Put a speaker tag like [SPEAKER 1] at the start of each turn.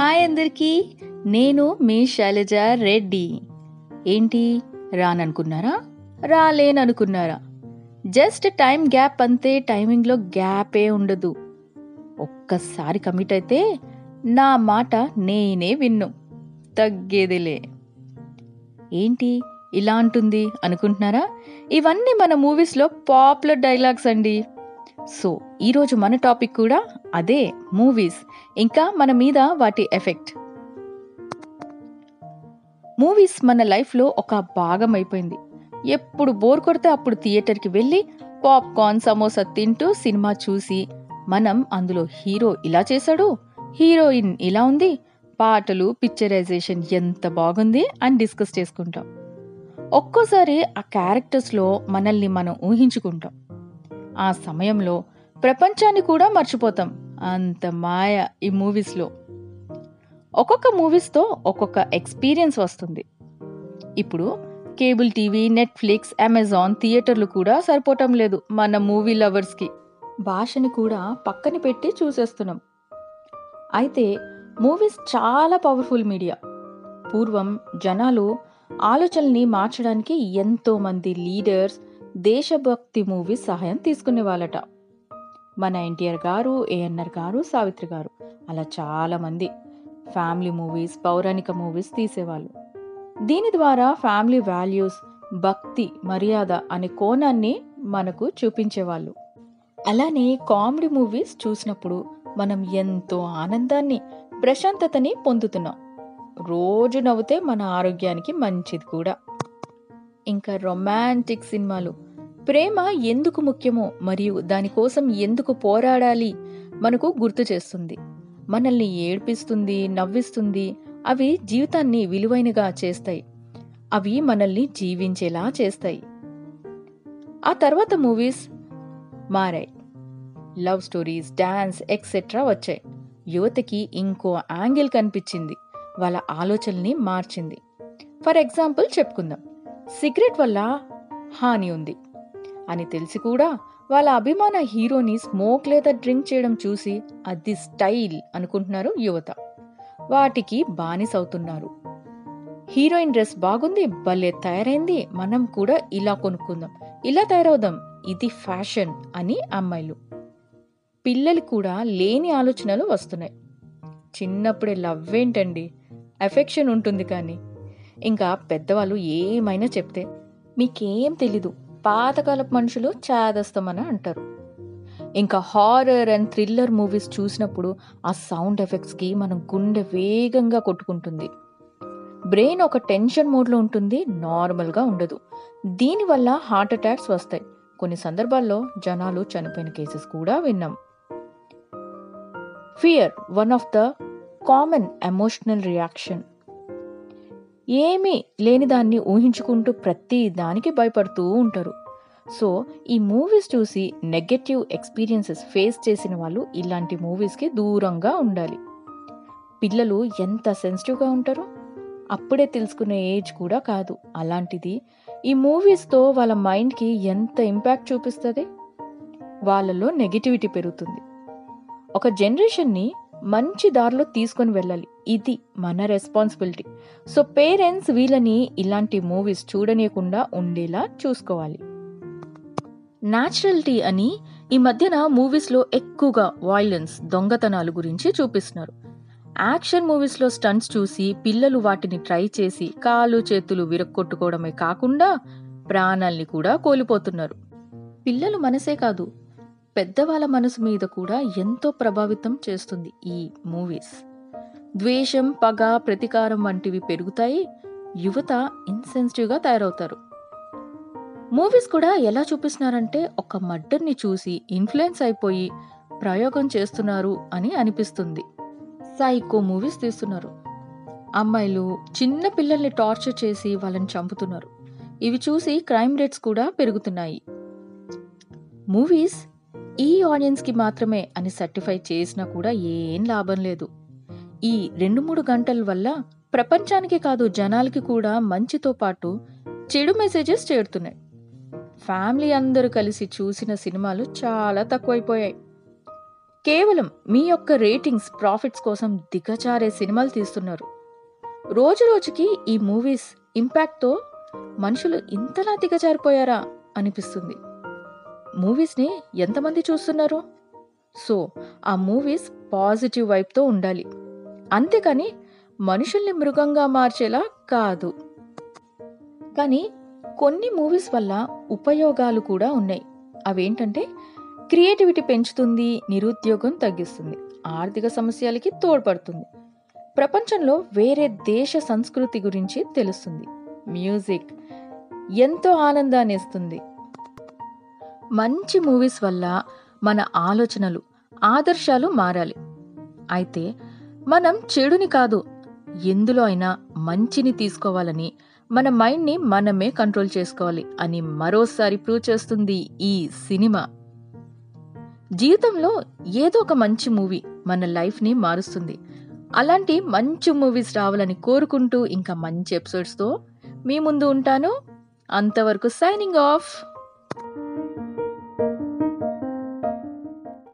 [SPEAKER 1] Hi అందరికీ. నేను మీ శైలజ రెడ్డి. ఏంటి? రాననుకున్నారా? రాలేననుకున్నారా? జస్ట్ టైం గ్యాప్ అంతే టైమింగ్లో గ్యాపే ఉండదు. ఒక్కసారి కమిట్ అయితే నా మాట నేనే విన్ను. తగ్గేదిలే. ఏంటి? ఇలా అంటుంది అనుకుంటున్నారా? ఇవన్నీ మన మూవీస్లో పాపులర్ డైలాగ్స్ అండి. సో ఈరోజు మన టాపిక్ కూడా అదే మూవీస్. ఇంకా మన మీద వాటి ఎఫెక్ట్. మూవీస్ మన లైఫ్లో ఒక భాగం అయిపోయింది. ఎప్పుడు బోర్ కొడితే అప్పుడు థియేటర్కి వెళ్ళి పాప్కార్న్ సమోసా తింటూ సినిమా చూసి మనం అందులో హీరో ఇలా చేశాడు హీరోయిన్ ఇలా ఉంది పాటలు పిక్చరైజేషన్ ఎంత బాగుంది అని డిస్కస్ చేసుకుంటాం. ఒక్కోసారి ఆ క్యారెక్టర్స్లో మనల్ని మనం ఊహించుకుంటాం. ఆ సమయంలో ప్రపంచాన్ని కూడా మర్చిపోతాం. అంత మాయ ఈ మూవీస్లో. ఒక్కొక్క మూవీస్తో ఒక్కొక్క ఎక్స్పీరియన్స్ వస్తుంది. ఇప్పుడు కేబుల్ టీవీ నెట్ఫ్లిక్స్ అమెజాన్ థియేటర్లు కూడా సరిపోవటం లేదు మన మూవీ లవర్స్కి. భాషని కూడా పక్కన పెట్టి చూసేస్తున్నాం. అయితే మూవీస్ చాలా పవర్ఫుల్ మీడియా. పూర్వం జనాలు ఆలోచనల్ని మార్చడానికి ఎంతోమంది లీడర్స్ దేశభక్తి మూవీస్ సహాయం తీసుకునే వాళ్ళట. మన ఎన్టీఆర్ గారు ఏఎన్ఆర్ గారు సావిత్రి గారు. అలా చాలామంది ఫ్యామిలీ మూవీస్ పౌరాణిక మూవీస్ తీసేవాళ్ళు. దీని ద్వారా ఫ్యామిలీ వాల్యూస్ భక్తి మర్యాద అనే కోణాన్ని మనకు చూపించేవాళ్ళు. అలానే కామెడీ మూవీస్ చూసినప్పుడు మనం ఎంతో ఆనందాన్ని ప్రశాంతతని పొందుతున్నాం. రోజు నవ్వుతే మన ఆరోగ్యానికి మంచిది కూడా. ఇంకా రొమాంటిక్ సినిమాలు. ప్రేమ ఎందుకు ముఖ్యమో మరియు దానికోసం ఎందుకు పోరాడాలి మనకు గుర్తు చేస్తుంది. మనల్ని ఏడ్పిస్తుంది నవ్విస్తుంది అవి జీవితాన్ని విలువైనగా చేస్తాయి. అవి మనల్ని జీవించేలా చేస్తాయి. ఆ తర్వాత మూవీస్ మారాయి. లవ్ స్టోరీస్ డాన్స్ ఎక్సెట్రా వచ్చాయి. యువతకి ఇంకో యాంగిల్ కనిపించింది. వాళ్ళ ఆలోచనల్ని మార్చింది. ఫర్ ఎగ్జాంపుల్ చెప్పుకుందాం. సిగరెట్ వల్ల హాని ఉంది అని తెలిసి కూడా వాళ్ళ అభిమాన హీరోని స్మోక్ లేదా డ్రింక్ చేయడం చూసి అది స్టైల్ అనుకుంటున్నారు యువత. వాటికి బానిసవుతున్నారు హీరోయిన్ డ్రెస్ బాగుంది భలే తయారైంది మనం కూడా ఇలా కొనుక్కుందాం ఇలా తయారవుదాం ఇది ఫ్యాషన్ అని అమ్మాయిలు. పిల్లలు కూడా లేని ఆలోచనలు వస్తున్నాయి. చిన్నప్పుడే లవ్ ఏంటండి? ఎఫెక్షన్ ఉంటుంది కానీ ఇంకా పెద్దవాళ్ళు ఏమైనా చెప్తే మీకేం తెలీదు. పాతకాలపు మనుషులు చాదస్తమని అంటారు. ఇంకా హారర్ అండ్ థ్రిల్లర్ మూవీస్ చూసినప్పుడు ఆ సౌండ్ ఎఫెక్ట్స్కి మనం గుండె వేగంగా కొట్టుకుంటుంది. బ్రెయిన్ ఒక టెన్షన్ మోడ్లో ఉంటుంది నార్మల్గా ఉండదు. దీనివల్ల హార్ట్ అటాక్స్ వస్తాయి. కొన్ని సందర్భాల్లో జనాలు చనిపోయిన కేసెస్ కూడా విన్నాం. Fear one of the common emotional reaction. ఏమీ లేని దాన్ని ఊహించుకుంటూ ప్రతి దానికి భయపడుతూ ఉంటారు. సో ఈ మూవీస్ చూసి నెగటివ్ ఎక్స్పీరియన్సెస్ ఫేస్ చేసిన వాళ్ళు ఇలాంటి మూవీస్కి దూరంగా ఉండాలి. పిల్లలు ఎంత సెన్సిటివ్గా ఉంటారో అప్పుడే తెలుసుకునే ఏజ్ కూడా కాదు. అలాంటిది ఈ మూవీస్తో వాళ్ళ మైండ్కి ఎంత ఇంపాక్ట్ చూపిస్తుంది? వాళ్ళలో నెగిటివిటీ పెరుగుతుంది. ఒక జనరేషన్ని మంచి దారిలో తీసుకొని వెళ్ళాలి. ఇది మన రెస్పాన్సిబిలిటీ సో పేరెంట్స్ వీళ్ళని ఇలాంటి మూవీస్ చూడనీయకుండా ఉండేలా చూసుకోవాలి. న్యాచురల్టీ అని ఈ మధ్యన మూవీస్లో ఎక్కువగా వాయిలెన్స్ దొంగతనాలు గురించి చూపిస్తున్నారు. యాక్షన్ మూవీస్లో స్టంట్స్ చూసి పిల్లలు వాటిని ట్రై చేసి కాలు చేతులు విరక్కొట్టుకోవడమే కాకుండా ప్రాణాల్ని కూడా కోల్పోతున్నారు. పిల్లలు మనసే కాదు పెద్దవాళ్ళ మనసు మీద కూడా ఎంతో ప్రభావితం చేస్తుంది ఈ మూవీస్ ద్వేషం పగ ప్రతీకారం వంటివి పెరుగుతాయి. యువత ఇన్సెన్సిటివ్గా తయారవుతారు. మూవీస్ కూడా ఎలా చూపిస్తున్నారంటే ఒక మర్డర్ని చూసి ఇన్ఫ్లుయెన్స్ అయిపోయి ప్రయోగం చేస్తున్నారు అని అనిపిస్తుంది. సైకో మూవీస్ తీస్తున్నారు. అమ్మాయిలు చిన్న పిల్లల్ని టార్చర్ చేసి వాళ్ళని చంపుతున్నారు. ఇవి చూసి క్రైమ్ రేట్స్ కూడా పెరుగుతున్నాయి. మూవీస్ ఈ ఆడియన్స్కి మాత్రమే అని సర్టిఫై చేసినా కూడా ఏం లాభం లేదు. ఈ రెండు మూడు గంటల వల్ల ప్రపంచానికి కాదు జనాలకి కూడా మంచితో పాటు చెడు మెసేజెస్ చేరుతున్నాయి. ఫ్యామిలీ అందరూ కలిసి చూసిన సినిమాలు చాలా తక్కువైపోయాయి. కేవలం మీ యొక్క రేటింగ్స్ ప్రాఫిట్స్ కోసం దిగజారే సినిమాలు తీస్తున్నారు. రోజు రోజుకి ఈ మూవీస్ ఇంపాక్ట్తో మనుషులు ఇంతలా దిగజారిపోయారా అనిపిస్తుంది. మూవీస్ని ఎంతమంది చూస్తున్నారు? సో ఆ మూవీస్ పాజిటివ్ వైపుతో ఉండాలి. అంతేకాని మనుషుల్ని మృగంగా మార్చేలా కాదు. కానీ కొన్ని మూవీస్ వల్ల ఉపయోగాలు కూడా ఉన్నాయి. అవేంటంటే క్రియేటివిటీ పెంచుతుంది నిరుద్యోగం తగ్గిస్తుంది ఆర్థిక సమస్యలకి తోడ్పడుతుంది ప్రపంచంలో వేరే దేశ సంస్కృతి గురించి తెలుస్తుంది మ్యూజిక్ ఎంతో ఆనందాన్ని ఇస్తుంది మంచి మూవీస్ వల్ల మన ఆలోచనలు ఆదర్శాలు మారాలి. అయితే మనం చెడుని కాదు ఎందులో అయినా మంచిని తీసుకోవాలని మన మైండ్ని మనమే కంట్రోల్ చేసుకోవాలి అని మరోసారి ప్రూవ్ చేస్తుంది ఈ సినిమా. జీవితంలో ఏదో ఒక మంచి మూవీ మన లైఫ్ని మారుస్తుంది. అలాంటి మంచి మూవీస్ రావాలని కోరుకుంటూ ఇంకా మంచి ఎపిసోడ్స్తో మీ ముందు ఉంటాను. అంతవరకు సైనింగ్ ఆఫ్!